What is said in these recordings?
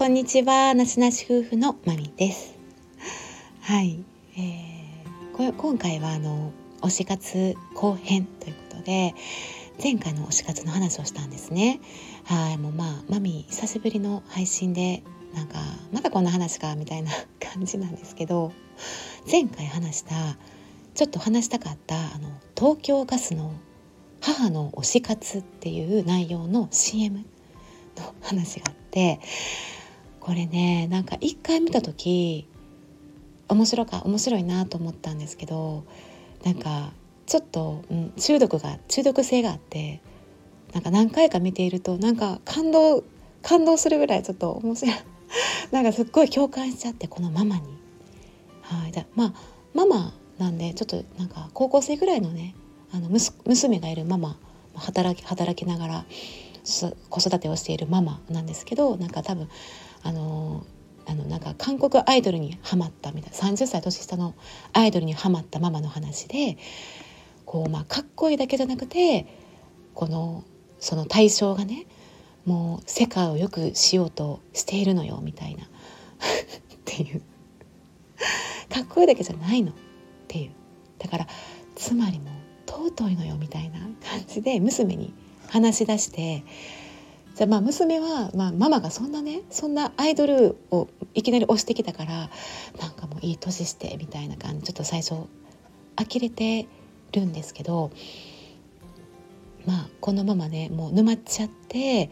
こんにちは。なしなし夫婦のまみです。はい、えー、今回はあの推し活後編ということで前回の推し活の話をしたんですね。はい。もうまあマミ久しぶりの配信でなんかまだこんな話かみたいな 感じなんですけど前回話したちょっと話したかったあの東京ガスの母の推し活っていう内容の CM の話があってこれねなんか一回見た時面白か面白いなと思ったんですけどなんかちょっと、うん、中毒が中毒性があってなんか何回か見ているとなんか感動感動するぐらいちょっと面白い なんかすっごい共感しちゃってこのママに。はい、だまあママなんでちょっとなんか高校生ぐらいのねあの娘がいるママ働き働きながら子育てをしているママなんですけどなんか多分あのあのなんか韓国アイドルにはまったみたいな30歳年下のアイドルにはまったママの話でこう、まあ、かっこいいだけじゃなくてこのその対象がねもう世界を良くしようとしているのよみたいなっていう。かっこいいだけじゃないのっていう。だからつまりもう尊いのよみたいな感じで娘に話し出してじゃあまあ娘は、まあ、ママがそんなねそんなアイドルをいきなり推してきたからなんかもういい年してみたいな感じちょっと最初呆れてるんですけどまあこのままねもう沼っちゃって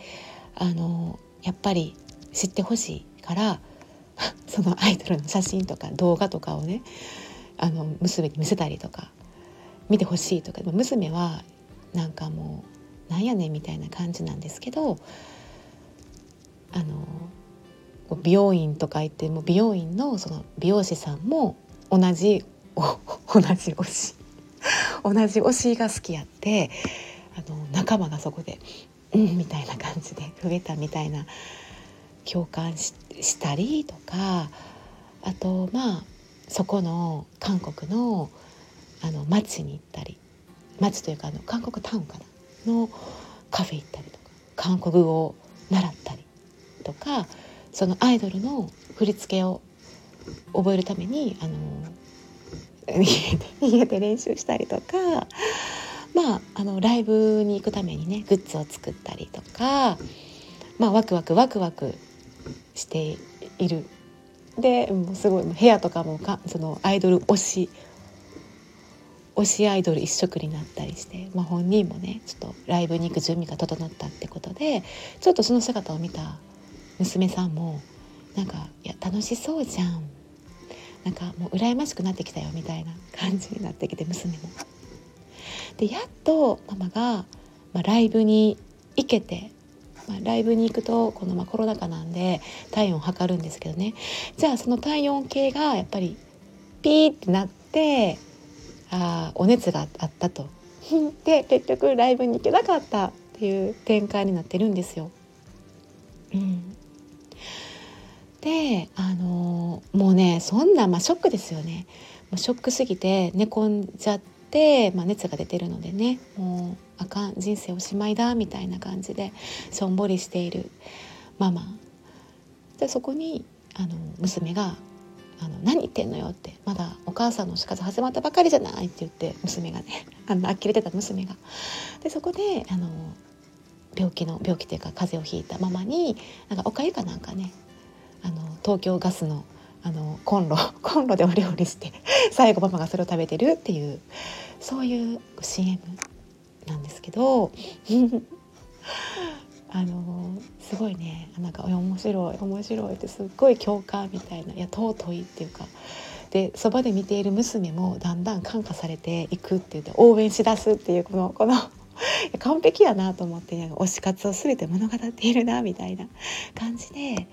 あのやっぱり知ってほしいから そのアイドルの写真とか動画とかをねあの娘に見せたりとか見てほしいとか娘はなんかもうなんやねんみたいな感じなんですけどあの美容院とか行っても美容院のその美容師さんも同じ 同じ推し同じ推しが好きやってあの仲間がそこで「うん」みたいな感じで増えたみたいな共感したりとかあとまあそこの韓国のあの街に行ったり街というかあの韓国タウンかな。のカフェ行ったりとか韓国語を習ったりとかそのアイドルの振り付けを覚えるためにあの 家で練習したりとかまああのライブに行くためにねグッズを作ったりとかまあワクワクワクワクしている。でもうすごい部屋とかもかそのアイドル推し推しアイドル一色になったりして、まあ、本人もねちょっとライブに行く準備が整ったってことでちょっとその姿を見た娘さんもなんか「いや楽しそうじゃん」なんかもう羨ましくなってきたよみたいな感じになってきて娘も。でやっとママが、まあ、ライブに行けて、まあ、ライブに行くとこの、まあ、コロナ禍なんで体温を測るんですけどねじゃあその体温計がやっぱりピーってなってあお熱があったと。で結局ライブに行けなかったっていう展開になってるんですよ。うん、であの、もうねそんな、まあ、ショックですよね。もうショックすぎて寝込んじゃって、まあ、熱が出てるのでねもうあかん人生おしまいだみたいな感じでしょんぼりしているママでそこにあの娘があの何言ってんのよってまだお母さんの死活始まったばかりじゃないって言って娘がね あの呆れてた娘が。でそこであの病気の病気というか風邪をひいたママになんかおかゆかなんかねあの東京ガスのあのコンロ コンロでお料理して 最後ママがそれを食べてるっていうそういう CM なんですけどあのごいね。なんか面白い。面白いってすっごい共感みたいな。いや尊いっていうか。でそばで見ている娘もだんだん感化されていくって言って応援しだすっていうこのこの完璧やなと思って推し活を全て物語っているなみたいな感じでい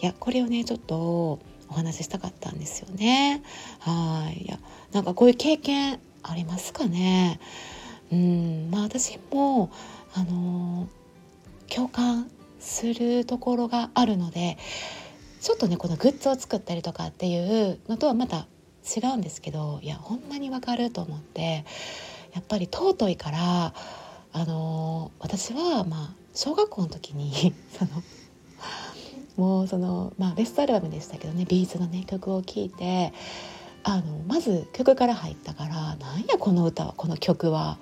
やこれをねちょっとお話ししたかったんですよね。はい。いやなんかこういう経験ありますかね。うん。まあ私もあのー共感するところがあるのでちょっとねこのグッズを作ったりとかっていうのとはまた違うんですけどいやほんまにわかると思ってやっぱり尊いからあの私はまあ小学校の時に そのもうその、まあ、ベストアルバムでしたけどねビーズのね曲を聴いてあのまず曲から入ったから「なんやこの歌はこの曲は。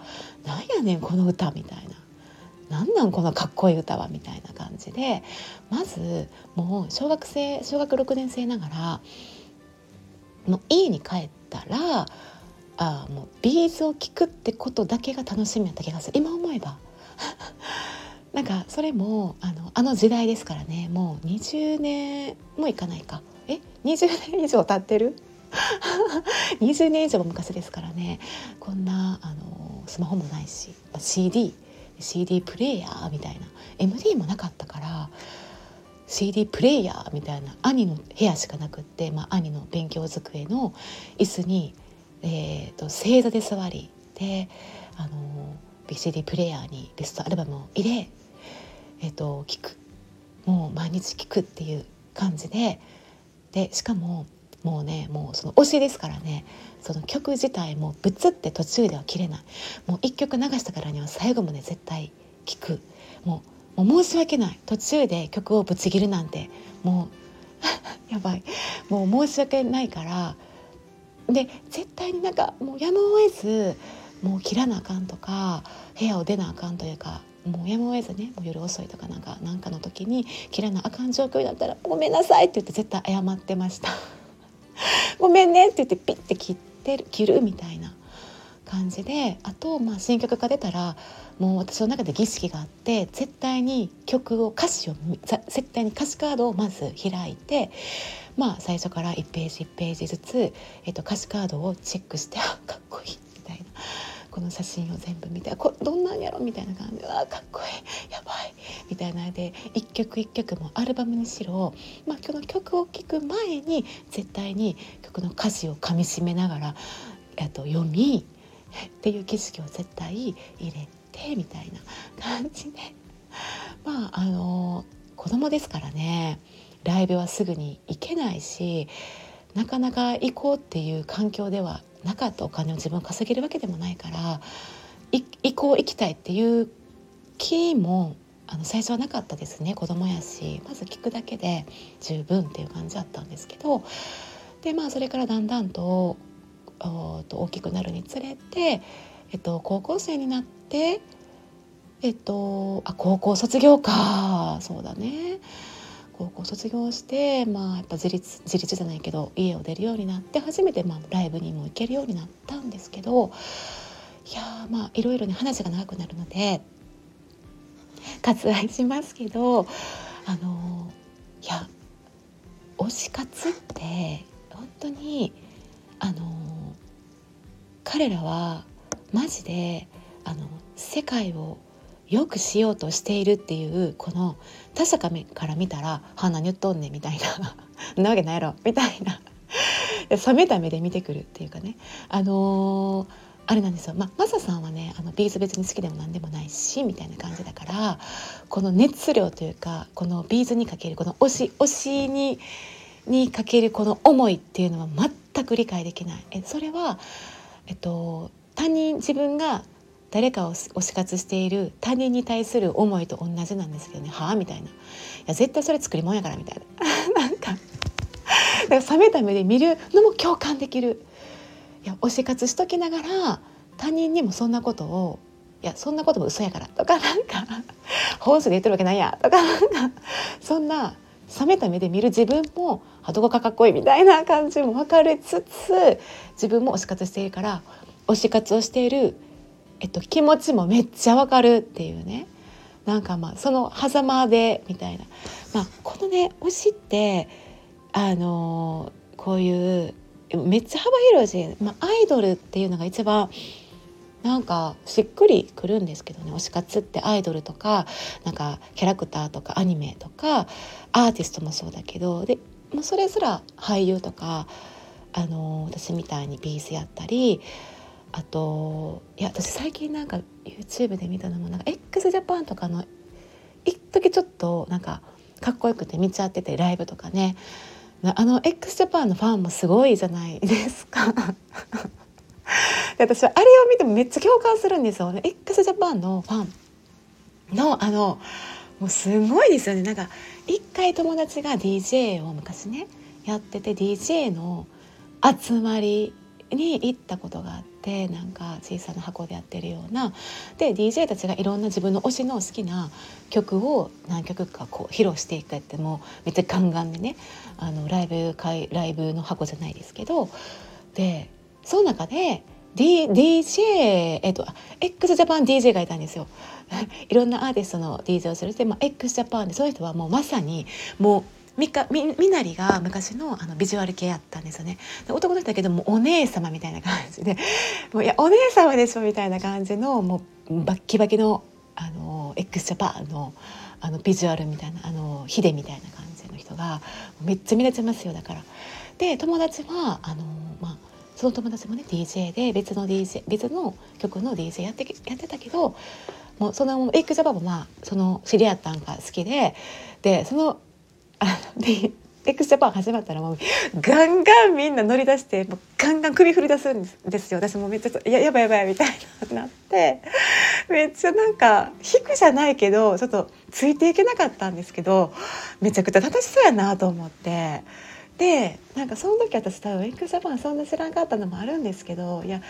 なんやねんこの歌」みたいな「なんなんこのかっこいい歌は」みたいな感じでまずもう小学生小学6年生ながらもう家に帰ったらあもうビーズを聴くってことだけが楽しみやった気がする。今思えば。なんかそれもあのあの時代ですからね。もう20年もいかないか。え？20年以上経ってる？20年以上も昔ですからね。こんなあのスマホもないし CD CD プレーヤーみたいな。MD もなかったから CD プレーヤーみたいな兄の部屋しかなくって、まあ、兄の勉強机の椅子に、えーと、正座で座りであの CD プレーヤーにベストアルバムを入れ、えーと、聞く。もう毎日聞くっていう感じで。でしかももうねもうその推しですからね。その曲自体もブツって途中では切れない。もう一曲流したからには最後まで絶対聴く。もうもう申し訳ない。途中で曲をぶち切るなんて。もう やばい。もう申し訳ないから。で絶対になんかもうやむを得ずもう切らなあかんとか部屋を出なあかんというかもうやむを得ずねもう夜遅いとかなんかなんかの時に切らなあかん状況になったら「ごめんなさい」って言って絶対謝ってました。ごめんねって言ってピッて切ってる切るみたいな感じであと、まあ、新曲が出たらもう私の中で儀式があって絶対に曲を歌詞を絶対に歌詞カードをまず開いて、まあ、最初から1ページ1ページずつ、えっと、歌詞カードをチェックしてあかっこいいみたいなこの写真を全部見てこれどんなんやろみたいな感じであかっこいいやばいみたいなで一曲一曲もアルバムにしろ、まあ、この曲を聴く前に絶対に曲の歌詞をかみしめながらと読みっていう景色を絶対入れてみたいな感じで。まああの子供ですからねライブはすぐに行けないしなかなか行こうっていう環境ではなかったお金を自分稼げるわけでもないから行こう行きたいっていう気もあの最初はなかったですね子供やしまず聞くだけで十分っていう感じだったんですけどでまあそれからだんだんと大きくなるにつれて、えっと、高校生になってえっとあ高校卒業か。そうだね。高校卒業してまあやっぱ自立自立じゃないけど家を出るようになって初めてまあライブにも行けるようになったんですけどいやまあいろいろね話が長くなるので 割愛しますけどあのいや推し活って本当にあの彼らはマジであの世界を良くしようとしているっていうこの他者から見たら「は何言っとんね」みたいな「なわけないやろ」みたいな。冷めた目で見てくるっていうかね。あのーあれなんですよ、まあ、マサさんはねあの B'z 別に好きでも何でもないしみたいな感じだからこの熱量というかこの B'z にかけるこの推し推しににかけるこの思いっていうのは全く理解できない。えそれは、えっと、他人自分が誰かを推し活している他人に対する思いと同じなんですけどね。はあ？みたいな。いや絶対それ作り物やからみたいな。なんか冷めた目で見るのも共感できる。いや推し活しときながら他人にもそんなことをいやそんなことも嘘やからとか なんか本数で言ってるわけないやとかなんかそんな冷めた目で見る自分もあどこかかっこいいみたいな感じも分かりつつ自分も推し活しているから推し活をしている、えっと、気持ちもめっちゃ分かるっていうね。なんかまあその狭間でみたいな、まあ、このね推しってあのー、こういうめっちゃ幅広いし、まあ、アイドルっていうのが一番なんかしっくりくるんですけどね推し活って。アイドルとかなんかキャラクターとかアニメとかアーティストもそうだけどでもうそれすら俳優とかあの私みたいにビーズやったりあといや私最近なんか YouTube で見たのもなんか x ジャパンとかの一時ちょっとなんかかっこよくて見ちゃっててライブとかね。あの x ジャパンのファンもすごいじゃないですか。で私はあれを見てもめっちゃ共感するんですよ。ね x ジャパンのファンのあのもうすごいですよね。なんか一回友達が DJ を昔ねやってて DJ の集まりに行ったことがあってなんか小さな箱でやってるようなで DJ たちがいろんな自分の推しの好きな曲を何曲かこう披露していくってもめっちゃガンガンでねあのライブ会ライブの箱じゃないですけどでその中で D、DJ、えっと、x ジャパン DJ がいたんですよ。いろんなアーティストの DJ をするで、まあ、x ジャパンでその人はもうまさにもうみかみみなりが昔のあのビジュアル系やったんですよね男の人だけどもお姉様みたいな感じで もういやお姉様でしょみたいな感じのもうバッキバキのあの x ジャパンのあのビジュアルみたいなあのヒデみたいな感じの人がめっちゃ見れちゃいますよだから。で友達はあの、まあ、その友達もね DJ で別の DJ 別の曲の DJ やってやってたけどもうそのエッグジャパンもまあその知り合ったんが好きででそので x ジャパン始まったらもうガンガンみんな乗り出してもうガンガン首振り出すんですよ私もめっちゃややばいやばいみたいになってめっちゃなんか引くじゃないけどちょっとついていけなかったんですけどめちゃくちゃ楽しそうやなと思ってでなんかその時私多分 x ジャパンそんな知らんかったのもあるんですけどいや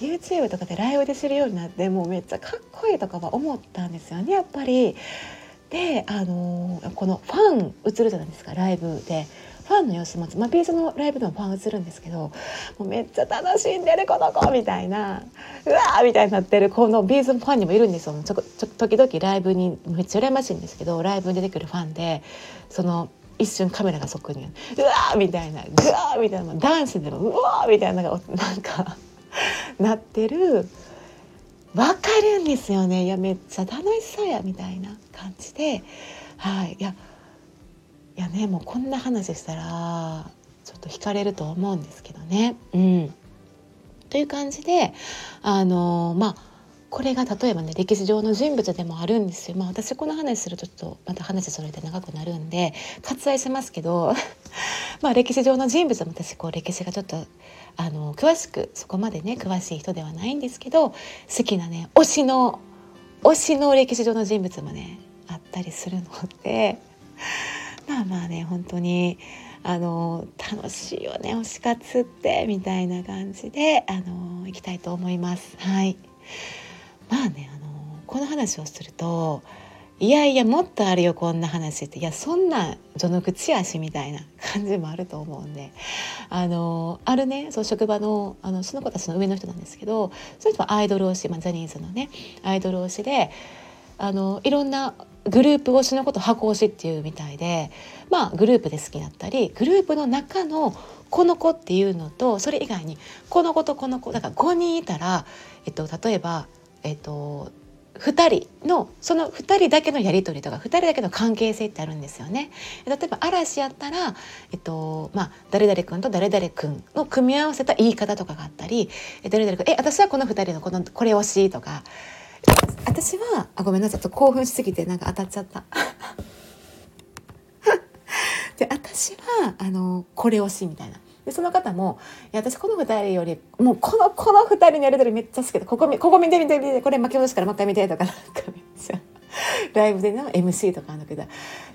YouTube とかでライブで知るようになってもうめっちゃかっこいいとかは思ったんですよねやっぱり。であのー、このファン映るじゃないですかライブで。ファンの様子も、まあ、 B'z のライブでもファン映るんですけどもうめっちゃ楽しんでるこの子みたいな。うわーみたいになってるこの B'z のファンにもいるんですよ。ちょちょ時々ライブにめっちゃ羨ましいんですけどライブに出てくるファンでその一瞬カメラがそこにうわーみたいな。グワーみたいな。ダンスでもうわーみたいなのがなんかなってる。わかるんですよね。いやめっちゃ楽しそうやみたいな。感じではいいやいやねもうこんな話したらちょっと惹かれると思うんですけどね。うん、という感じであのまあこれが例えばね歴史上の人物でもあるんですよ。まあ私この話するとちょっとまた話それで長くなるんで割愛しますけど まあ歴史上の人物も私こう歴史がちょっとあの詳しくそこまでね詳しい人ではないんですけど好きなね推しの推しの歴史上の人物もねあったりするので まあまあね本当にあの楽しいよね推し活ってみたいな感じであのいきたいと思います。はいまあねあのこの話をするといやいやもっとあるよこんな話っていやそんな序の口足みたいな感じもあると思うんであのあるねそう職場のあのその子たちの上の人なんですけどその人はアイドル推し、まあ、ジャニーズのねアイドル推しであのいろんなグループ推しのこと箱推しっていうみたいでまあグループで好きだったりグループの中のこの子っていうのとそれ以外にこの子とこの子だから5人いたら、えっと、例えばえっと2人のその2人だけのやり取りとか2人だけの関係性ってあるんですよね。例えば嵐やったら、えっとまあ、誰々君と誰々君の組み合わせた言い方とかがあったり誰々君え私はこの2人のこのこれ推しとか私はあごめんなさい。ちょっと興奮しすぎてなんか当たっちゃった。で私はあのこれ推しみたいな。でその方も「いや私この2人よりもうこのこの2人のやり取りめっちゃ好きでここここ見て見て見てこれ巻き戻しからもう一回見て」とかなんかめっちゃライブでの MC とかあるんだけど。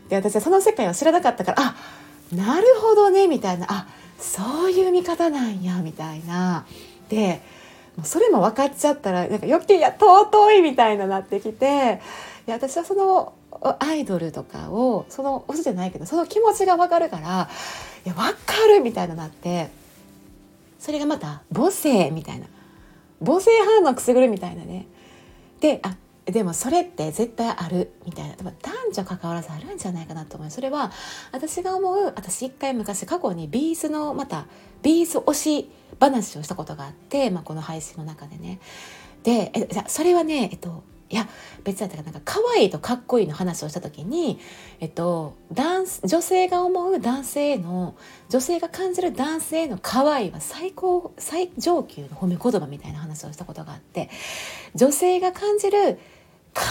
で私はその世界を知らなかったからあなるほどねみたいな。あそういう見方なんやみたいな。でそれも分かっちゃったらなんか余計や尊いみたいななってきていや私はそのアイドルとかをその推しじゃないけどその気持ちが分かるからいや分かるみたいななってそれがまた母性みたいな母性本能くすぐるみたいなね。であでもそれって絶対あるみたいな。男女関わらずあるんじゃないかなと思う。それは私が思う私一回昔過去に B'z のまた B'z 推し話をしたことがあって、まあ、この配信の中でね。でえそれはねえっといや別だったかなんか可愛いとかっこいいの話をした時に、えっと、男女性が思う男性への女性が感じる男性への可愛いは最高最上級の褒め言葉みたいな話をしたことがあって女性が感じる可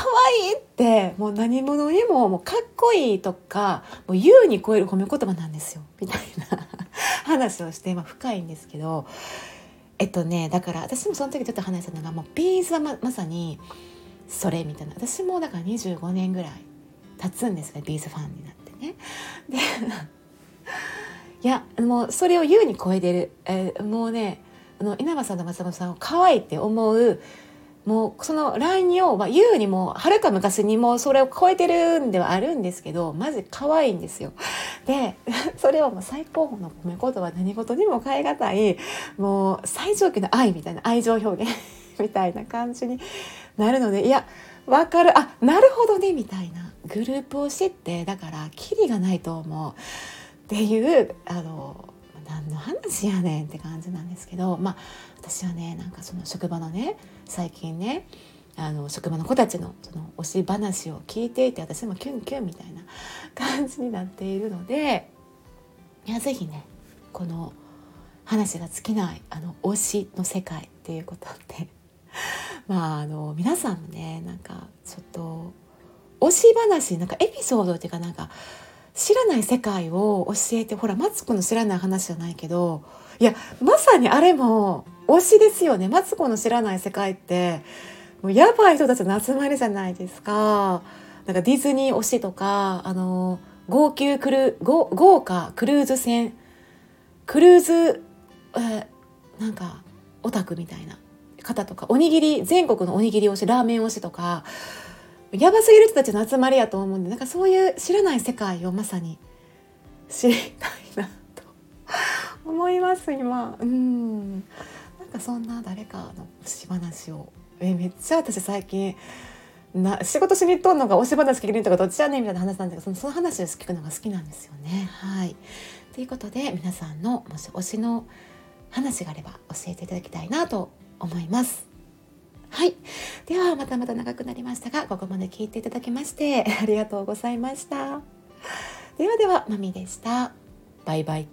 愛いってもう何者にももうかっこいいとかもう優に超える褒め言葉なんですよみたいな。話をして今深いんですけどえっとねだから私もその時ちょっと話したのがもうビーズはままさにそれみたいな私もだから25年ぐらい立つんですがビーズファンになってね。で いやもうそれを優に超えてる、えー、もうねあの稲葉さんと松本さんを可愛いって思うもうその LINE を、まあ、優にもはるか昔にもそれを超えてるんではあるんですけどマジ可愛いんですよ。で それをもう最高峰の褒め言葉何事にも変え難いもう最上級の愛みたいな愛情表現 みたいな感じになるのでいやわかるあなるほどねみたいなグループを知ってだからキリがないと思うっていうあのの話やねんって感じなんですけどまあ私はねなんかその職場のね最近ねあの職場の子たちのその推し話を聞いていて私もキュンキュンみたいな 感じになっているのでいや是非ねこの話が尽きないあの推しの世界っていうことって まああの皆さんもねなんかちょっと推し話なんかエピソードっていうかなんか知らない世界を教えてほらマツコの知らない話じゃないけどいやまさにあれも推しですよねマツコの知らない世界ってもうやばい人たちの集まりじゃないですか。なんかディズニー推しとかあの号泣クル豪豪華クルーズ船クルーズ、えなんかオタクみたいな方とかおにぎり全国のおにぎり推しラーメン推しとかやばすぎる人たちの集まりやと思うんでなんかそういう知らない世界をまさに知りたいなと思います今うんなんかそんな誰かの推し話をえめっちゃ私最近な仕事しに行っとんのか推し話聞きにとかどっちやねんみたいな話なんだけどそのその話を聞くのが好きなんですよね。はいということで皆さんのもし推しの話があれば教えていただきたいなと思います。はい。では、またまた長くなりましたが、ここまで聞いていただきまして、ありがとうございました。ではでは、まみでした。バイバイ。